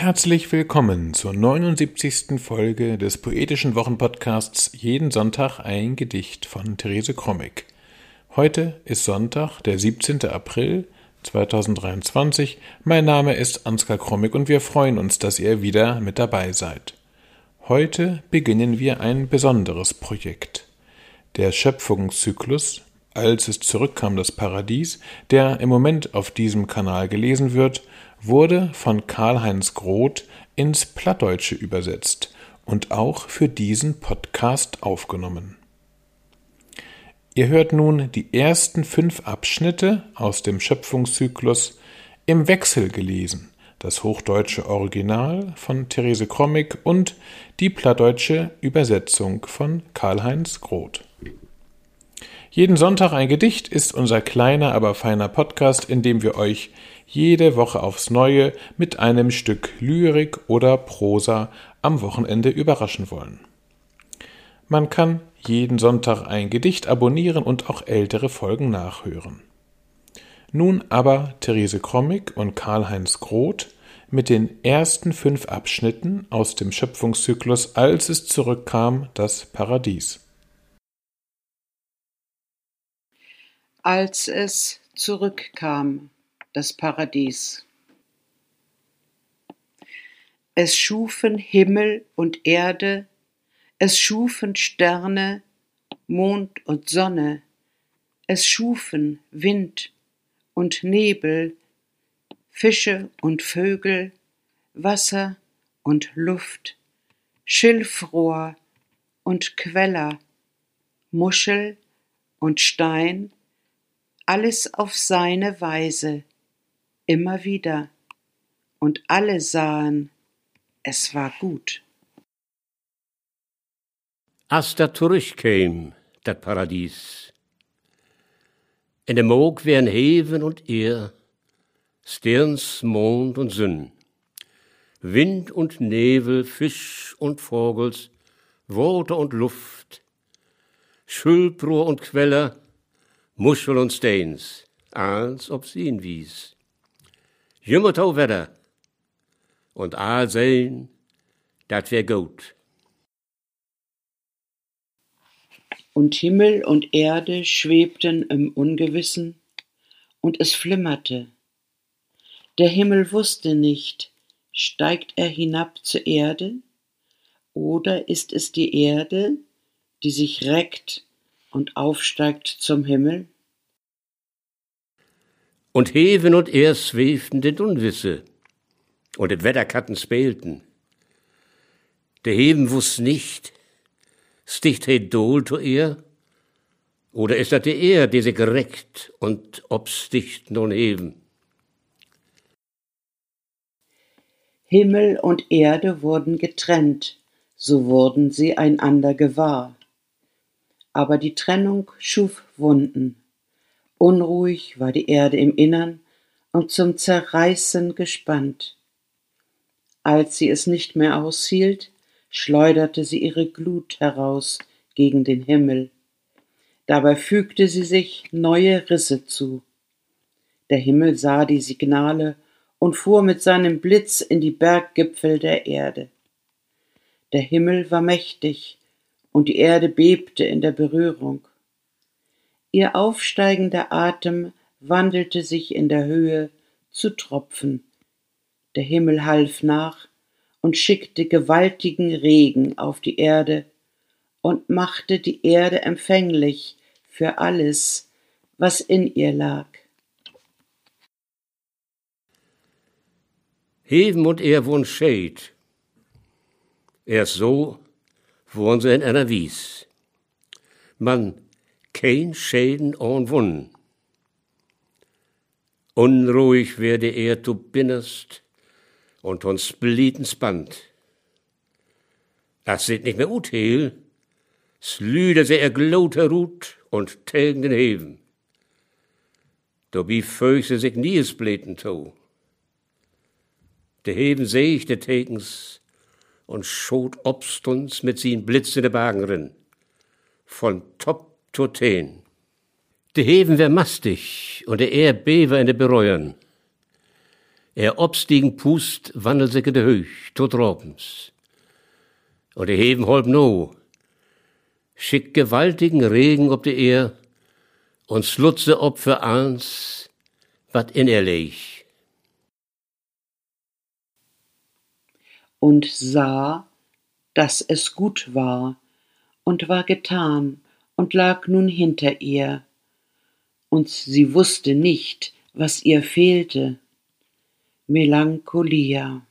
Herzlich willkommen zur 79. Folge des poetischen Wochenpodcasts Jeden Sonntag ein Gedicht von Therese Krommig. Heute ist Sonntag, der 17. April 2023. Mein Name ist Ansgar Krommig und wir freuen uns, dass ihr wieder mit dabei seid. Heute beginnen wir ein besonderes Projekt. Der Schöpfungszyklus Als es zurückkam das Paradies, der im Moment auf diesem Kanal gelesen wird, wurde von Karl-Heinz Groth ins Plattdeutsche übersetzt und auch für diesen Podcast aufgenommen. Ihr hört nun die ersten fünf Abschnitte aus dem Schöpfungszyklus im Wechsel gelesen, das hochdeutsche Original von Therese Krommig und die plattdeutsche Übersetzung von Karl-Heinz Groth. Jeden Sonntag ein Gedicht ist unser kleiner, aber feiner Podcast, in dem wir euch jede Woche aufs Neue mit einem Stück Lyrik oder Prosa am Wochenende überraschen wollen. Man kann jeden Sonntag ein Gedicht abonnieren und auch ältere Folgen nachhören. Nun aber Therese Krommig und Karl-Heinz Groth mit den ersten fünf Abschnitten aus dem Schöpfungszyklus Als es zurückkam, das Paradies. Als es zurückkam das Paradies. Es schufen Himmel und Erde, es schufen Sterne, Mond und Sonne, es schufen Wind und Nebel, Fische und Vögel, Wasser und Luft, Schilfrohr und Queller, Muschel und Stein, alles auf seine Weise immer wieder, und alle sahen, es war gut. Als dat terugkwam, dat Paradies, in dem Moog wären Heven und Ehr, Sterns, Mond und Sünn, Wind und Nebel, Fisch und Vogels, Worte und Luft, Schülprohr und Queller, Muschel und Steins, als ob sie ihn wies. Jummertau wedder. Und all sehen, dat wär gut. Und Himmel und Erde schwebten im Ungewissen, und es flimmerte. Der Himmel wusste nicht, steigt er hinab zur Erde, oder ist es die Erde, die sich reckt und aufsteigt zum Himmel? Und Heven und er schweften den Unwisse, und et Wetterkatten spielten. Der Heven wuss nicht, sticht he Dol to er, oder ist das der er, der sich reckt und obsticht nun Heven? Himmel und Erde wurden getrennt, so wurden sie einander gewahr. Aber die Trennung schuf Wunden. Unruhig war die Erde im Innern und zum Zerreißen gespannt. Als sie es nicht mehr aushielt, schleuderte sie ihre Glut heraus gegen den Himmel. Dabei fügte sie sich neue Risse zu. Der Himmel sah die Signale und fuhr mit seinem Blitz in die Berggipfel der Erde. Der Himmel war mächtig und die Erde bebte in der Berührung. Ihr aufsteigender Atem wandelte sich in der Höhe zu Tropfen. Der Himmel half nach und schickte gewaltigen Regen auf die Erde und machte die Erde empfänglich für alles, was in ihr lag. Heven und wohn scheid. Erst so wohnen sie in einer Wies. Man kein Schäden und Wunden. Unruhig werde er, du binnest, und uns blietens Band. Das sieht nicht mehr ut heil, slüde se er glote Rut und tegen den Heven. Dobi föse sich nies bleten to. De Heven seh ich de Tekens und schot obstuns mit sin blitzende Bagen Von Top Toten. De Heven wär mastig und der er bever in de Bereuern. Er obstiegen Pust wandelsäcke de Höch, tot Robens. Und er heben holb no, schick gewaltigen Regen ob de Ehr und slutze ob für eins, wat in er leg. Und sah, dass es gut war, und war getan, und lag nun hinter ihr, und sie wusste nicht, was ihr fehlte. Melancholia.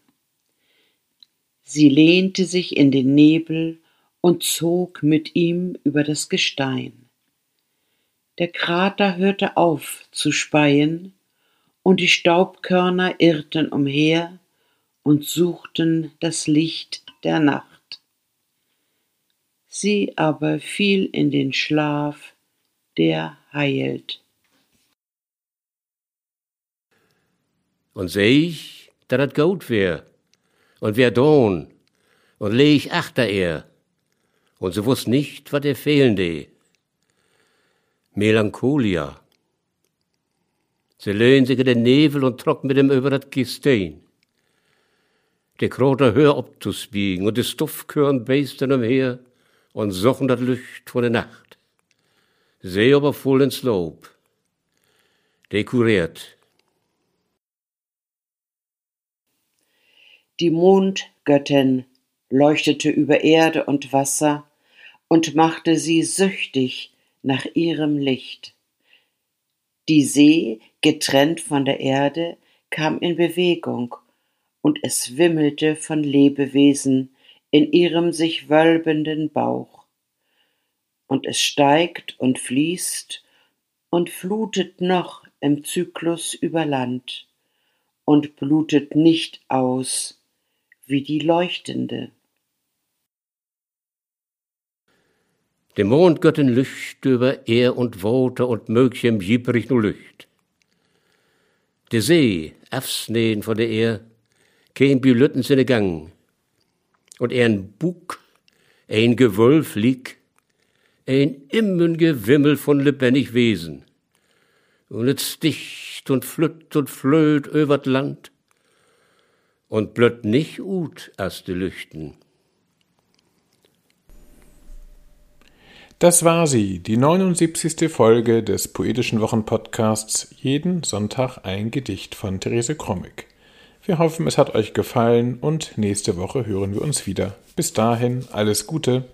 Sie lehnte sich in den Nebel und zog mit ihm über das Gestein. Der Krater hörte auf zu speien, und die Staubkörner irrten umher und suchten das Licht der Nacht. Sie aber fiel in den Schlaf, der heilt. Und seh ich, da dat gut wär, und wär don, und leh ich achter er, und sie wusst nicht, wat er fehlen de. Melancholia. Sie löhn sich in den Nebel und trock mit dem über dat Gestein. Der Kroter hör ob zu spiegen und die Stoffkörn beisten umher und suchen dat Licht vor der Nacht. Seh aber voll ins Lob. Dekuriert. Die Mondgöttin leuchtete über Erde und Wasser und machte sie süchtig nach ihrem Licht. Die See, getrennt von der Erde, kam in Bewegung, und es wimmelte von Lebewesen in ihrem sich wölbenden Bauch. Und es steigt und fließt und flutet noch im Zyklus über Land und blutet nicht aus wie die Leuchtende. De Mondgöttin lücht über Er und Woter und Mögchem jibrig nu lücht. De See, afsneen von der Er, kein Bülütten sinne Gang. Und ein Bug, ein Gewölf lieg, ein immen Gewimmel von lebendig Wesen. Und et sticht und flütt und flöht übert Land. Und blöd nicht ut as de Lüchten. Das war sie, die 79. Folge des Poetischen Wochenpodcasts Jeden Sonntag ein Gedicht von Therese Krommig. Wir hoffen, es hat euch gefallen und nächste Woche hören wir uns wieder. Bis dahin, alles Gute.